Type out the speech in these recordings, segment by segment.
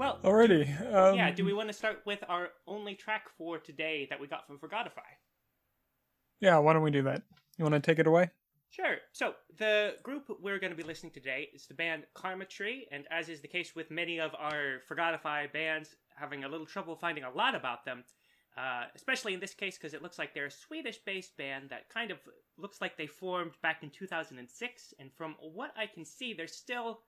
Well, already. Um, yeah. Do we want to start with our only track for today that we got from Forgotify? Yeah, why don't we do that? You want to take it away? Sure. So the group we're going to be listening to today is the band Karma Tree, and as is the case with many of our Forgotify bands, having a little trouble finding a lot about them. Uh, especially in this case, because it looks like they're a Swedish-based band that kind of looks like they formed back in 2006, and from what I can see, they're still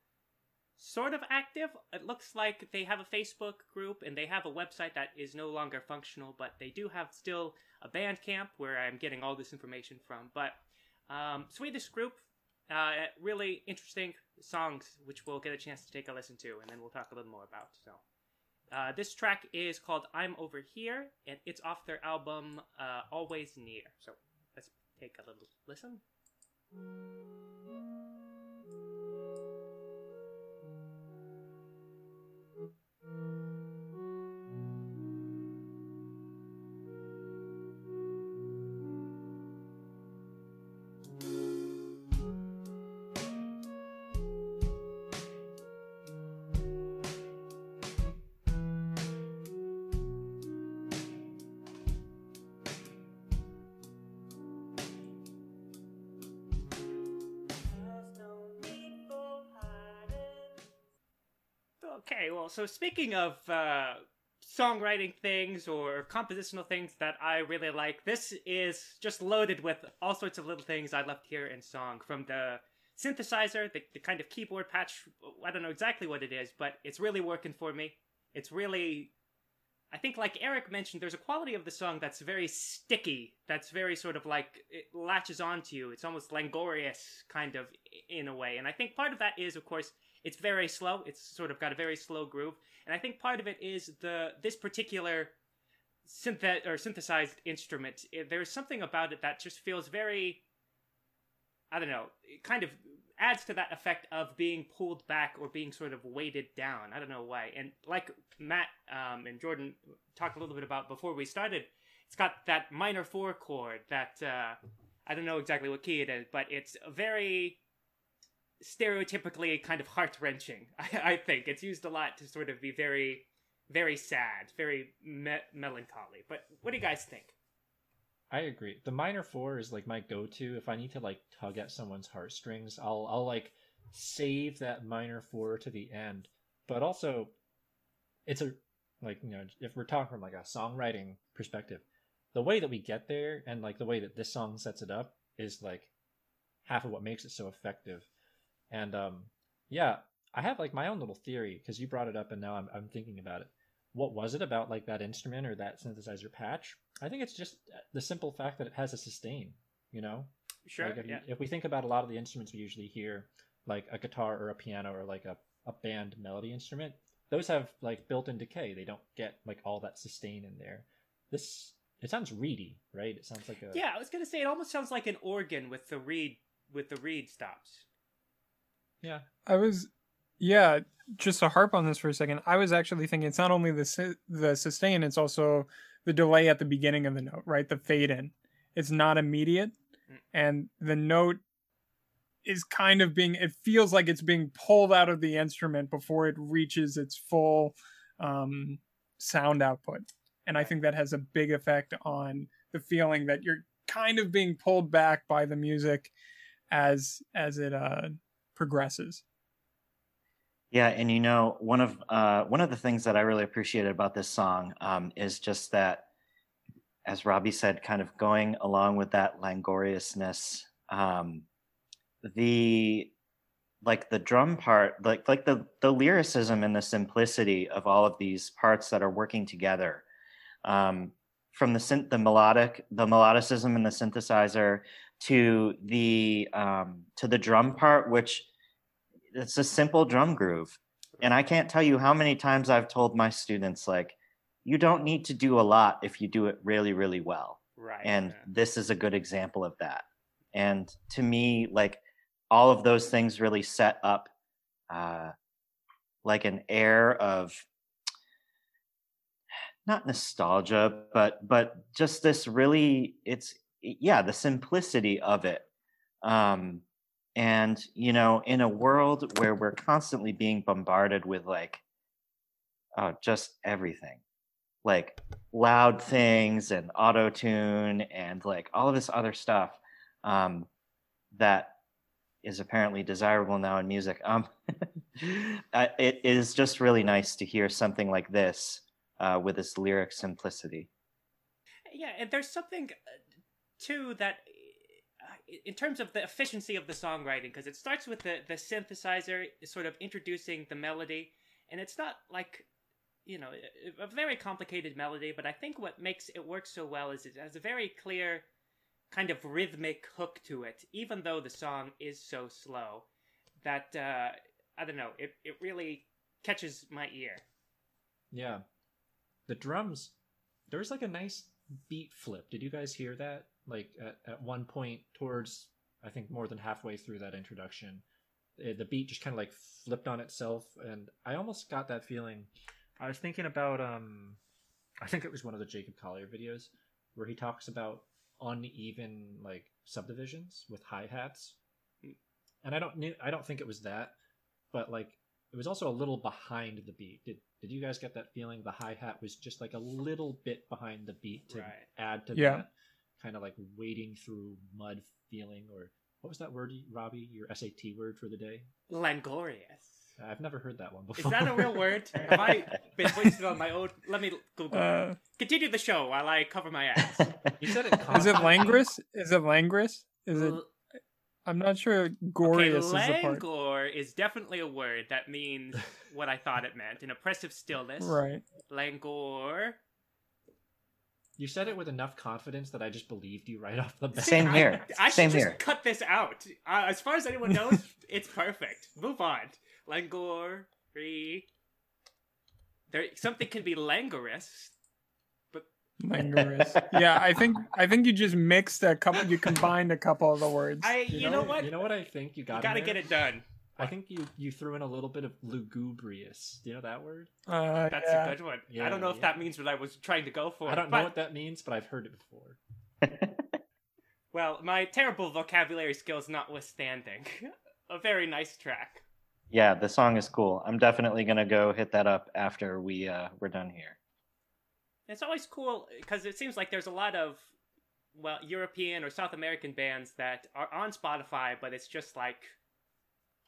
sort of active. It looks like they have a Facebook group and they have a website that is no longer functional, but they do have still a Bandcamp where I'm getting all this information from. But um, Swedish group, uh, really interesting songs, which we'll get a chance to take a listen to, and then we'll talk a little more about. So. Uh, this track is called I'm Over Here, and it's off their album uh, Always Near. So let's take a little listen. Okay, well, so speaking of uh, songwriting things or compositional things that I really like, this is just loaded with all sorts of little things I left here in song. From the synthesizer, the, the kind of keyboard patch, I don't know exactly what it is, but it's really working for me. It's really. I think, like Eric mentioned, there's a quality of the song that's very sticky, that's very sort of like it latches onto you. It's almost languorous, kind of, in a way. And I think part of that is, of course, it's very slow. It's sort of got a very slow groove, and I think part of it is the this particular synthet or synthesized instrument. It, there's something about it that just feels very, I don't know, it kind of adds to that effect of being pulled back or being sort of weighted down. I don't know why. And like Matt um, and Jordan talked a little bit about before we started, it's got that minor four chord that uh, I don't know exactly what key it is, but it's very stereotypically kind of heart wrenching. I, I, think it's used a lot to sort of be very, very sad, very me- melancholy. But what do you guys think? I agree. The minor four is like my go-to if I need to like tug at someone's heartstrings. I'll I'll like save that minor four to the end. But also, it's a like you know if we're talking from like a songwriting perspective, the way that we get there and like the way that this song sets it up is like half of what makes it so effective. And um, yeah, I have like my own little theory because you brought it up and now I'm, I'm thinking about it. What was it about like that instrument or that synthesizer patch? I think it's just the simple fact that it has a sustain, you know? Sure. Like if, yeah. if we think about a lot of the instruments we usually hear, like a guitar or a piano or like a, a band melody instrument, those have like built-in decay. They don't get like all that sustain in there. This it sounds reedy, right? It sounds like a Yeah, I was gonna say it almost sounds like an organ with the reed with the reed stops. Yeah. I was, yeah, just to harp on this for a second, I was actually thinking it's not only the su- the sustain, it's also the delay at the beginning of the note, right? The fade in. It's not immediate, Mm. and the note is kind of being. It feels like it's being pulled out of the instrument before it reaches its full um, sound output, and I think that has a big effect on the feeling that you're kind of being pulled back by the music as as it uh progresses. Yeah, and you know, one of uh, one of the things that I really appreciated about this song um, is just that, as Robbie said, kind of going along with that langoriousness. Um, the like the drum part, like like the the lyricism and the simplicity of all of these parts that are working together, um, from the synth, the melodic, the melodicism and the synthesizer to the um, to the drum part, which it's a simple drum groove. And I can't tell you how many times I've told my students, like, you don't need to do a lot if you do it really, really well. Right. And yeah. this is a good example of that. And to me, like, all of those things really set up uh, like an air of not nostalgia, but but just this really it's yeah the simplicity of it um and you know in a world where we're constantly being bombarded with like oh, just everything. Like loud things and auto tune and like all of this other stuff um, that is apparently desirable now in music. Um, uh, it is just really nice to hear something like this uh, with this lyric simplicity. Yeah, and there's something too that, uh, in terms of the efficiency of the songwriting, because it starts with the the synthesizer sort of introducing the melody, and it's not like you know a, a very complicated melody, but I think what makes it work so well is it has a very clear kind of rhythmic hook to it, even though the song is so slow. That uh, I don't know, it it really catches my ear. Yeah. The drums, there's like a nice beat flip. Did you guys hear that? Like at, at one point towards, I think more than halfway through that introduction, eh, the beat just kind of like flipped on itself. And I almost got that feeling. I was thinking about, um, I think it was one of the Jacob Collier videos where he talks about uneven like subdivisions with hi-hats. And I don't, knew I don't think it was that, but like it was also a little behind the beat. Did did you guys get that feeling? The hi hat was just like a little bit behind the beat to Right. add to Yeah. that kind of like wading through mud feeling, or what was that word, Robbie? Your SAT word for the day? Langorious. I've never heard that one before. Is that a real word? Have I been wasted on my own? Let me Google. Uh, Continue the show while I cover my ass. you said it. is it confidently. Langris? Is it Langris? Is it? I'm not sure. Okay, is the part. langor is definitely a word that means what I thought it meant: an oppressive stillness. Right. Langor. You said it with enough confidence that I just believed you right off the bat. Same here. I, Same should just here. cut this out. Uh, as far as anyone knows, it's perfect. Move on. Langor. Re. There, something can be languorous. But languorous. yeah, I think I think you just mixed a couple. You combined a couple of the words. I, you, know, what? You know what I think you got. You in gotta there? get it done. I think you you threw in a little bit of lugubrious. Do you know that word? Uh, That's yeah. a good one. I don't know if yeah. that means what I was trying to go for. I don't but, know what that means, but I've heard it before. Well, my terrible vocabulary skills notwithstanding, a very nice track. yeah, the song is cool. I'm definitely gonna go hit that up after we uh, we're done here. It's always cool because it seems like there's a lot of well European or South American bands that are on Spotify, but it's just like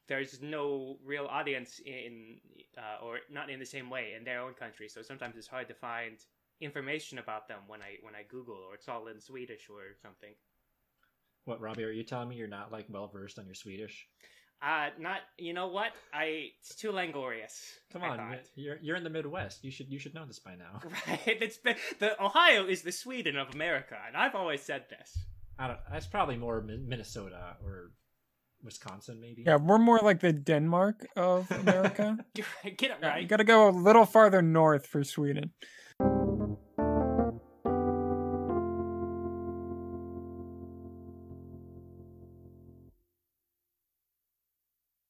there's no real audience in uh, or not in the same way in their own country. So sometimes it's hard to find information about them when I when I Google or it's all in Swedish or something. What, Robbie? Are you telling me you're not like well versed on your Swedish? Uh, not you know what I it's too langorious. Come on, you're you're in the Midwest. You should you should know this by now. Right, it's been the Ohio is the Sweden of America, and I've always said this. I don't. That's probably more Minnesota or Wisconsin, maybe. Yeah, we're more like the Denmark of America. Get it right. You got to go a little farther north for Sweden.